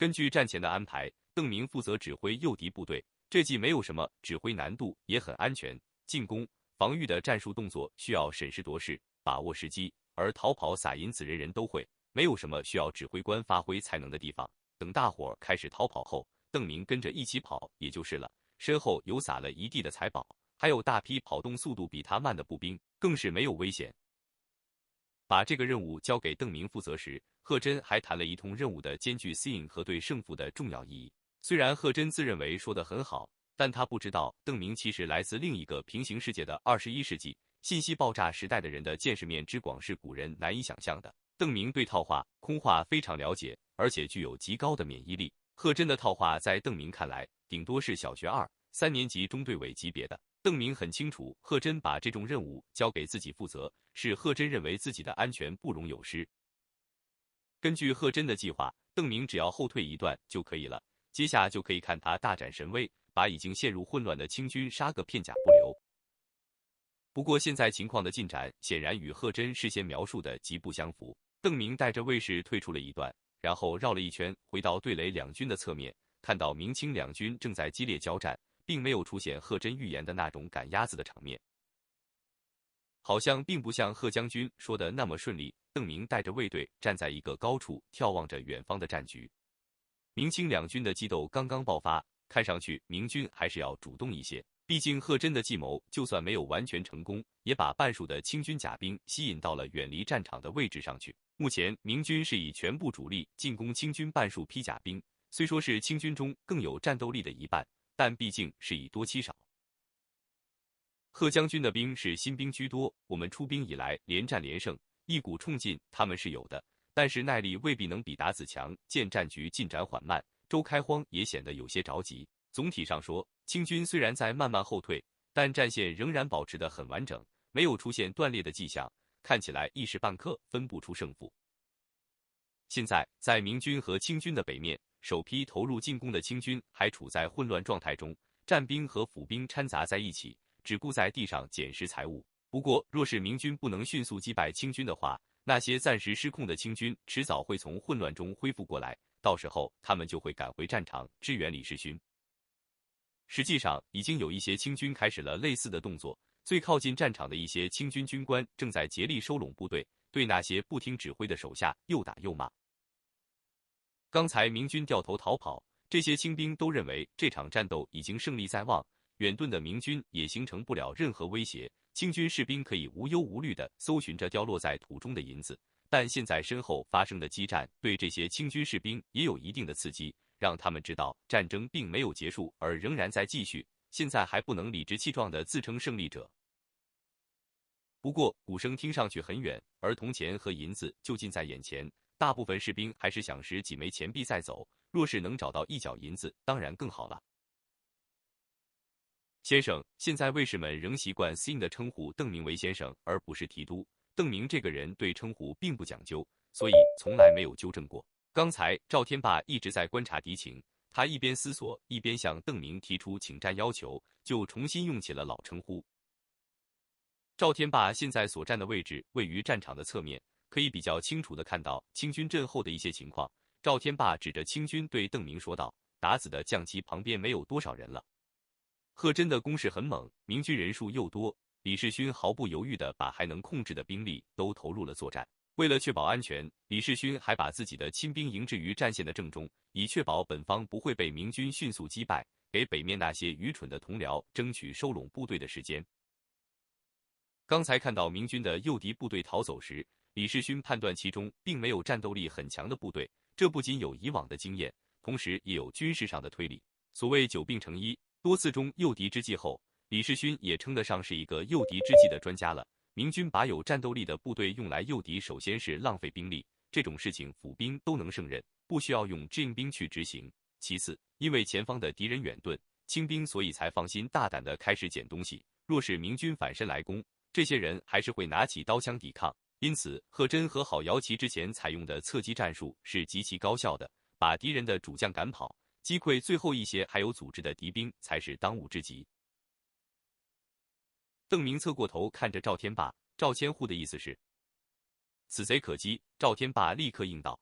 根据战前的安排，邓明负责指挥诱敌部队，这既没有什么指挥难度，也很安全。进攻、防御的战术动作需要审时度势，把握时机，而逃跑、撒银子人人都会，没有什么需要指挥官发挥才能的地方。等大伙儿开始逃跑后，邓明跟着一起跑，也就是了。身后有撒了一地的财宝，还有大批跑动速度比他慢的步兵，更是没有危险。把这个任务交给邓明负责时，贺真还谈了一通任务的艰巨性和对胜负的重要意义。虽然贺真自认为说得很好，但他不知道邓明其实来自另一个平行世界的二十一世纪信息爆炸时代的人的见识面之广是古人难以想象的。邓明对套话、空话非常了解，而且具有极高的免疫力。贺真的套话在邓明看来。顶多是小学二三年级中队委级别的。邓明很清楚，贺真把这种任务交给自己负责，是贺真认为自己的安全不容有失。根据贺真的计划，邓明只要后退一段就可以了，接下就可以看他大展神威，把已经陷入混乱的清军杀个片甲不留。不过，现在情况的进展显然与贺真事先描述的极不相符。邓明带着卫士退出了一段，然后绕了一圈，回到对垒两军的侧面。看到明清两军正在激烈交战，并没有出现贺真预言的那种赶鸭子的场面，好像并不像贺将军说的那么顺利。邓明带着卫队站在一个高处，眺望着远方的战局。明清两军的激斗刚刚爆发，看上去明军还是要主动一些。毕竟贺真的计谋就算没有完全成功，也把半数的清军甲兵吸引到了远离战场的位置上去。目前明军是以全部主力进攻清军半数披甲兵。虽说是清军中更有战斗力的一半，但毕竟是以多欺少。贺将军的兵是新兵居多，我们出兵以来连战连胜，一股冲劲他们是有的，但是耐力未必能比达子强。见战局进展缓慢，周开荒也显得有些着急。总体上说，清军虽然在慢慢后退，但战线仍然保持得很完整，没有出现断裂的迹象，看起来一时半刻分不出胜负。现在在明军和清军的北面。首批投入进攻的清军还处在混乱状态中，战兵和府兵掺杂在一起，只顾在地上捡拾财物。不过，若是明军不能迅速击败清军的话，那些暂时失控的清军迟早会从混乱中恢复过来，到时候他们就会赶回战场支援李世勋。实际上，已经有一些清军开始了类似的动作。最靠近战场的一些清军军官正在竭力收拢部队，对那些不听指挥的手下又打又骂。刚才明军掉头逃跑，这些清兵都认为这场战斗已经胜利在望，远遁的明军也形成不了任何威胁，清军士兵可以无忧无虑地搜寻着掉落在土中的银子。但现在身后发生的激战，对这些清军士兵也有一定的刺激，让他们知道战争并没有结束，而仍然在继续。现在还不能理直气壮地自称胜利者。不过鼓声听上去很远，而铜钱和银子就近在眼前。大部分士兵还是想拾几枚钱币再走，若是能找到一角银子，当然更好了。先生，现在卫士们仍习惯 “sin” 的称呼邓明为先生，而不是提督。邓明这个人对称呼并不讲究，所以从来没有纠正过。刚才赵天霸一直在观察敌情，他一边思索，一边向邓明提出请战要求，就重新用起了老称呼。赵天霸现在所站的位置位于战场的侧面。可以比较清楚的看到清军阵后的一些情况。赵天霸指着清军对邓明说道：“打死的将旗旁边没有多少人了。”贺真的攻势很猛，明军人数又多，李世勋毫不犹豫的把还能控制的兵力都投入了作战。为了确保安全，李世勋还把自己的亲兵营置于战线的正中，以确保本方不会被明军迅速击败，给北面那些愚蠢的同僚争取收拢部队的时间。刚才看到明军的诱敌部队逃走时。李世勋判断其中并没有战斗力很强的部队，这不仅有以往的经验，同时也有军事上的推理。所谓久病成医，多次中诱敌之计后，李世勋也称得上是一个诱敌之计的专家了。明军把有战斗力的部队用来诱敌，首先是浪费兵力，这种事情府兵都能胜任，不需要用志愿兵去执行。其次，因为前方的敌人远遁，清兵所以才放心大胆的开始捡东西。若是明军反身来攻，这些人还是会拿起刀枪抵抗。因此，贺真和郝瑶旗之前采用的侧击战术是极其高效的，把敌人的主将赶跑，击溃最后一些还有组织的敌兵才是当务之急。邓明侧过头看着赵天霸、赵千户的意思是：此贼可击。赵天霸立刻应道：“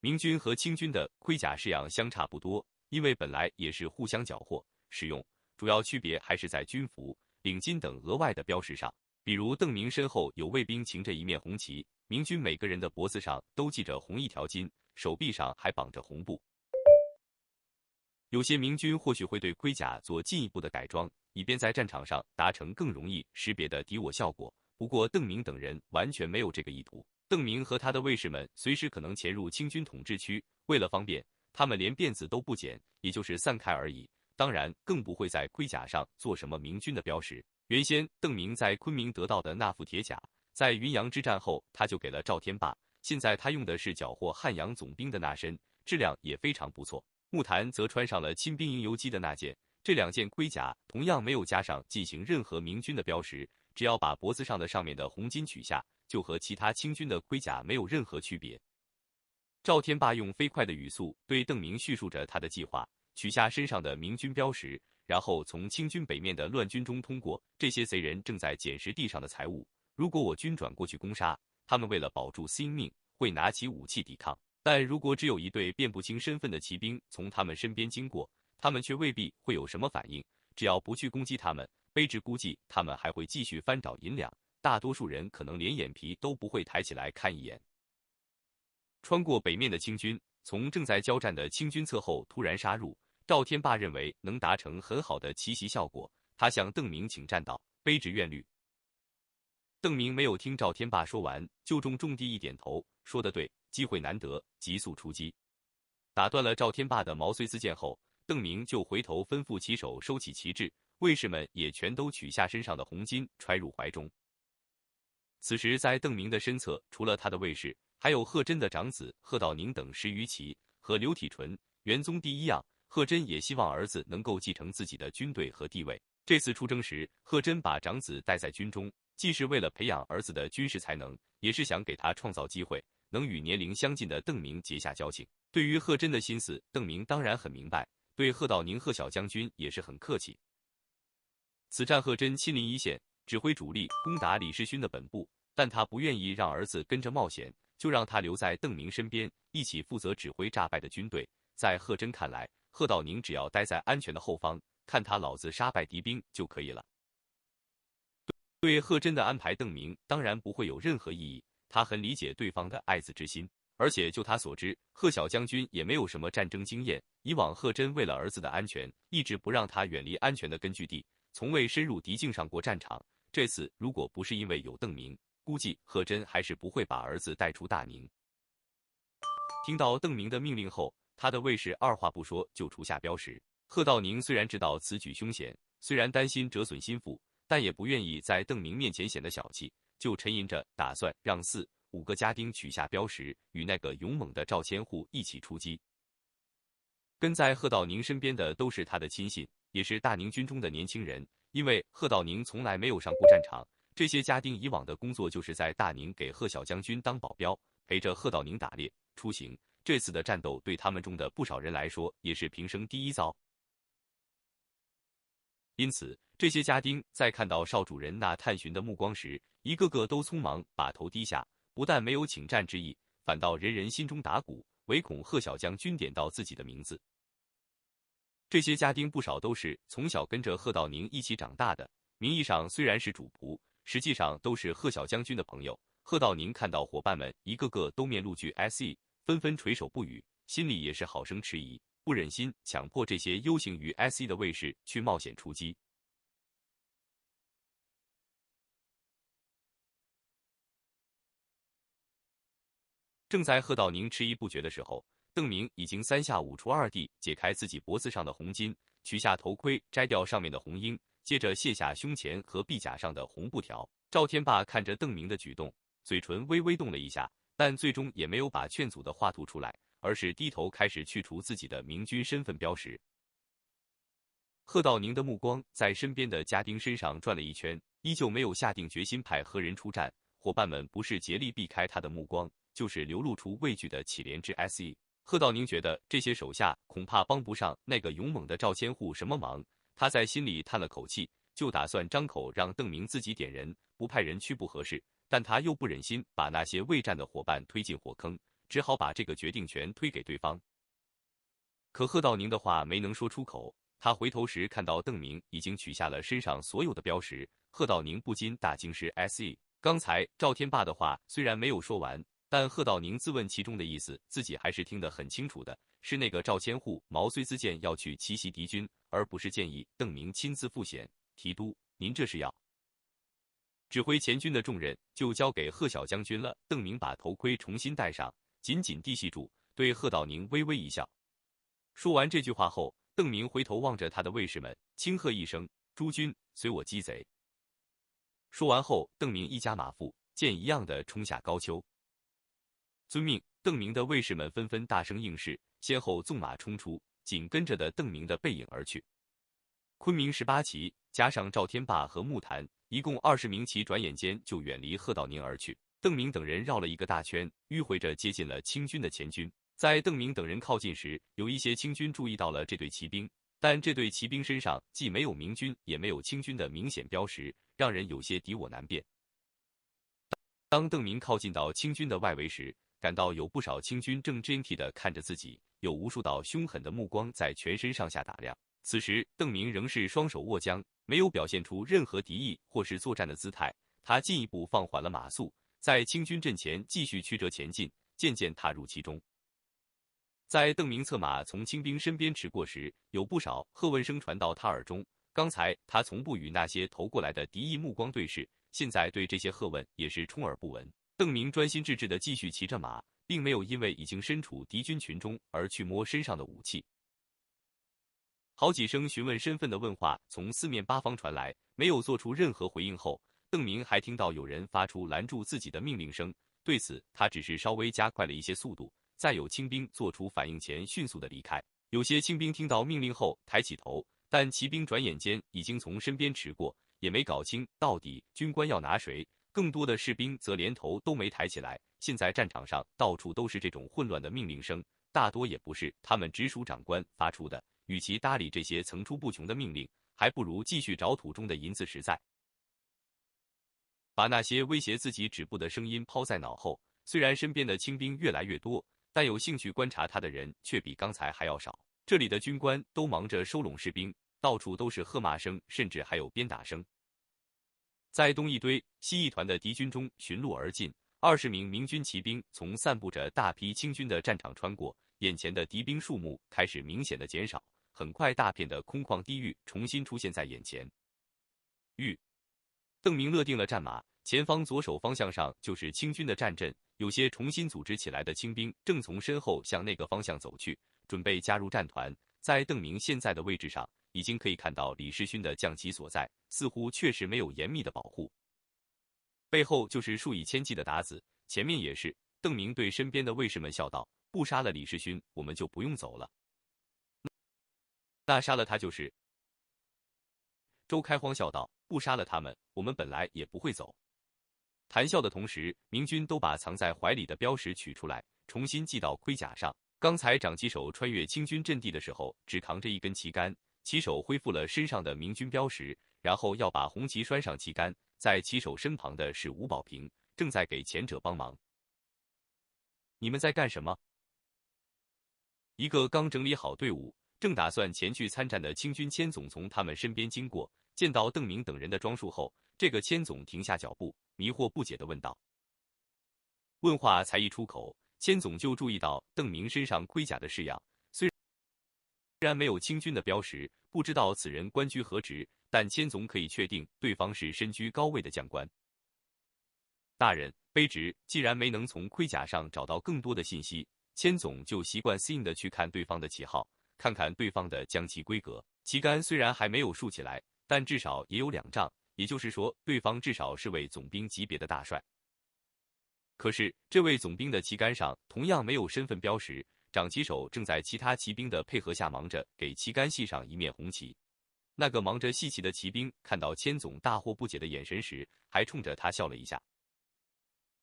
明军和清军的盔甲式样相差不多，因为本来也是互相缴获使用，主要区别还是在军服、领巾等额外的标识上。比如邓明身后有卫兵擎着一面红旗，明军每个人的脖子上都系着红一条巾，手臂上还绑着红布。有些明军或许会对盔甲做进一步的改装，以便在战场上达成更容易识别的敌我效果。不过邓明等人完全没有这个意图。邓明和他的卫士们随时可能潜入清军统治区，为了方便，他们连辫子都不剪，也就是散开而已。当然，更不会在盔甲上做什么明军的标识。原先邓明在昆明得到的那副铁甲，在云阳之战后他就给了赵天霸。现在他用的是缴获汉阳总兵的那身，质量也非常不错。木檀则穿上了亲兵营游击的那件，这两件盔甲同样没有加上进行任何明军的标识，只要把脖子上的上面的红巾取下，就和其他清军的盔甲没有任何区别。赵天霸用飞快的语速对邓明叙述着他的计划：取下身上的明军标识。然后从清军北面的乱军中通过，这些贼人正在捡拾地上的财物。如果我军转过去攻杀，他们为了保住性命，会拿起武器抵抗；但如果只有一队辨不清身份的骑兵从他们身边经过，他们却未必会有什么反应。只要不去攻击他们，卑职估计他们还会继续翻找银两。大多数人可能连眼皮都不会抬起来看一眼。穿过北面的清军，从正在交战的清军侧后突然杀入。赵天霸认为能达成很好的奇袭效果，他向邓明请战道：“卑职愿虑。”邓明没有听赵天霸说完，就重重地一点头，说得对，机会难得，急速出击。打断了赵天霸的毛遂自荐后，邓明就回头吩咐骑手收起旗帜，卫士们也全都取下身上的红巾，揣入怀中。此时，在邓明的身侧，除了他的卫士，还有贺真的长子贺道宁等十余骑，和刘体纯、元宗第一样。贺真也希望儿子能够继承自己的军队和地位。这次出征时，贺真把长子带在军中，既是为了培养儿子的军事才能，也是想给他创造机会，能与年龄相近的邓明结下交情。对于贺真的心思，邓明当然很明白，对贺道宁贺小将军也是很客气。此战，贺真亲临一线，指挥主力攻打李世勋的本部，但他不愿意让儿子跟着冒险，就让他留在邓明身边，一起负责指挥诈败的军队。在贺真看来，贺道宁只要待在安全的后方，看他老子杀败敌兵就可以了。对贺真的安排，邓明当然不会有任何异议。他很理解对方的爱子之心，而且就他所知，贺小将军也没有什么战争经验。以往贺真为了儿子的安全，一直不让他远离安全的根据地，从未深入敌境上过战场。这次如果不是因为有邓明，估计贺真还是不会把儿子带出大宁。听到邓明的命令后。他的卫士二话不说就除下标识。贺道宁虽然知道此举凶险，虽然担心折损心腹，但也不愿意在邓明面前显得小气，就沉吟着打算让四五个家丁取下标识，与那个勇猛的赵千户一起出击。跟在贺道宁身边的都是他的亲信，也是大宁军中的年轻人。因为贺道宁从来没有上过战场，这些家丁以往的工作就是在大宁给贺小将军当保镖，陪着贺道宁打猎、出行。这次的战斗对他们中的不少人来说也是平生第一遭，因此这些家丁在看到少主人那探寻的目光时，一个个都匆忙把头低下，不但没有请战之意，反倒人人心中打鼓，唯恐贺小将军点到自己的名字。这些家丁不少都是从小跟着贺道宁一起长大的，名义上虽然是主仆，实际上都是贺小将军的朋友。贺道宁看到伙伴们一个个都面露惧 se。纷纷垂手不语，心里也是好生迟疑，不忍心强迫这些 U 型于 SE 的卫士去冒险出击。正在贺道宁迟疑不决的时候，邓明已经三下五除二地解开自己脖子上的红巾，取下头盔，摘掉上面的红缨，接着卸下胸前和臂甲上的红布条。赵天霸看着邓明的举动，嘴唇微微动了一下。但最终也没有把劝阻的话吐出来，而是低头开始去除自己的明军身份标识。贺道宁的目光在身边的家丁身上转了一圈，依旧没有下定决心派何人出战。伙伴们不是竭力避开他的目光，就是流露出畏惧的乞怜之 se。贺道宁觉得这些手下恐怕帮不上那个勇猛的赵千户什么忙，他在心里叹了口气，就打算张口让邓明自己点人，不派人去不合适。但他又不忍心把那些未战的伙伴推进火坑，只好把这个决定权推给对方。可贺道宁的话没能说出口，他回头时看到邓明已经取下了身上所有的标识，贺道宁不禁大惊失 S.E. 刚才赵天霸的话虽然没有说完，但贺道宁自问其中的意思，自己还是听得很清楚的。是那个赵千户毛遂自荐要去奇袭敌军，而不是建议邓明亲自赴险提督。您这是要指挥前军的重任，就交给贺小将军了。邓明把头盔重新戴上，紧紧地系住，对贺道宁微微一笑。说完这句话后，邓明回头望着他的卫士们，轻喝一声：“诸军随我击贼。”说完后，邓明一加马腹，箭一样的冲下高丘。遵命。邓明的卫士们纷纷大声应是。先后纵马冲出，紧跟着的邓明的背影而去。昆明十八骑加上赵天霸和木坛，一共二十名骑，转眼间就远离贺道宁而去。邓明等人绕了一个大圈，迂回着接近了清军的前军。在邓明等人靠近时，有一些清军注意到了这队骑兵，但这队骑兵身上既没有明军，也没有清军的明显标识，让人有些敌我难辨。当邓明靠近到清军的外围时，感到有不少清军正警惕地看着自己。有无数道凶狠的目光在全身上下打量。此时，邓明仍是双手握缰，没有表现出任何敌意或是作战的姿态。他进一步放缓了马速，在清军阵前继续曲折前进，渐渐踏入其中。在邓明策马从清兵身边驰过时，有不少喝问声传到他耳中。刚才他从不与那些投过来的敌意目光对视，现在对这些喝问也是充耳不闻。邓明专心致志地继续骑着马。并没有因为已经身处敌军群中而去摸身上的武器。好几声询问身份的问话从四面八方传来，没有做出任何回应后，邓明还听到有人发出拦住自己的命令声。对此，他只是稍微加快了一些速度，在有清兵做出反应前迅速的离开。有些清兵听到命令后抬起头，但骑兵转眼间已经从身边驰过，也没搞清到底军官要拿谁。更多的士兵则连头都没抬起来。现在战场上到处都是这种混乱的命令声，大多也不是他们直属长官发出的。与其搭理这些层出不穷的命令，还不如继续找土中的银子实在。把那些威胁自己止步的声音抛在脑后。虽然身边的清兵越来越多，但有兴趣观察他的人却比刚才还要少。这里的军官都忙着收拢士兵，到处都是喝骂声，甚至还有鞭打声。在东一堆、西一团的敌军中巡路而进，二十名明军骑兵从散布着大批清军的战场穿过，眼前的敌兵数目开始明显的减少。很快，大片的空旷地域重新出现在眼前。玉，邓明勒定了战马，前方左手方向上就是清军的战阵，有些重新组织起来的清兵正从身后向那个方向走去，准备加入战团。在邓明现在的位置上。已经可以看到李世勋的将旗所在，似乎确实没有严密的保护。背后就是数以千计的鞑子，前面也是。邓明对身边的卫士们笑道：“不杀了李世勋，我们就不用走了。那杀了他就是。”周开荒笑道：“不杀了他们，我们本来也不会走。”谈笑的同时，明军都把藏在怀里的标识取出来，重新系到盔甲上。刚才长旗手穿越清军阵地的时候，只扛着一根旗杆。骑手恢复了身上的明军标识，然后要把红旗拴上旗杆。在骑手身旁的是吴保平，正在给前者帮忙。你们在干什么？一个刚整理好队伍，正打算前去参战的清军千总从他们身边经过，见到邓明等人的装束后，这个千总停下脚步，迷惑不解的问道。问话才一出口，千总就注意到邓明身上盔甲的式样。虽然没有清军的标识，不知道此人官居何职，但千总可以确定对方是身居高位的将官。大人卑职既然没能从盔甲上找到更多的信息，千总就习惯性的去看对方的旗号，看看对方的将旗规格。旗杆虽然还没有竖起来，但至少也有两丈，也就是说，对方至少是位总兵级别的大帅。可是，这位总兵的旗杆上同样没有身份标识。长旗手正在其他骑兵的配合下忙着给旗杆系上一面红旗。那个忙着系旗的骑兵看到千总大惑不解的眼神时，还冲着他笑了一下。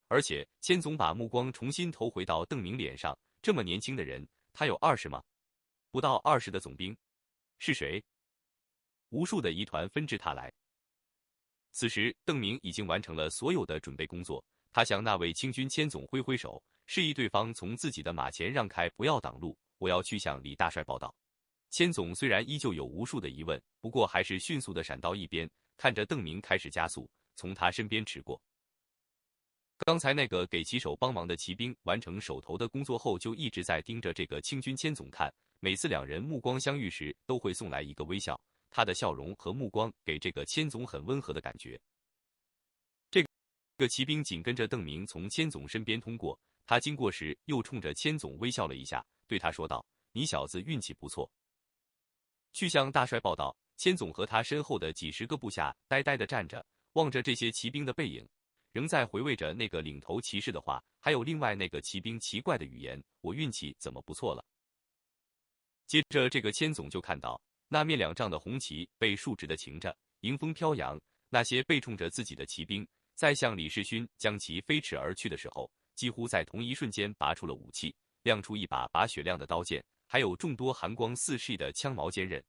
而且千总把目光重新投回到邓明脸上，这么年轻的人，他有二十吗？不到二十的总兵是谁？无数的疑团纷至沓来。此时，邓明已经完成了所有的准备工作，他向那位清军千总挥挥手。示意对方从自己的马前让开，不要挡路。我要去向李大帅报道。千总虽然依旧有无数的疑问，不过还是迅速的闪到一边，看着邓明开始加速，从他身边驰过。刚才那个给骑手帮忙的骑兵完成手头的工作后，就一直在盯着这个清军千总看。每次两人目光相遇时，都会送来一个微笑。他的笑容和目光给这个千总很温和的感觉。这个骑兵紧跟着邓明从千总身边通过，他经过时又冲着千总微笑了一下，对他说道：“你小子运气不错。”去向大帅报道。千总和他身后的几十个部下呆呆的站着，望着这些骑兵的背影。仍在回味着那个领头骑士的话，还有另外那个骑兵奇怪的语言。我运气怎么不错了？接着，这个千总就看到那面两丈的红旗被竖直的擎着，迎风飘扬。那些背冲着自己的骑兵，在向李世勋将其飞驰而去的时候，几乎在同一瞬间拔出了武器，亮出一把把雪亮的刀剑，还有众多寒光四射的枪矛尖刃。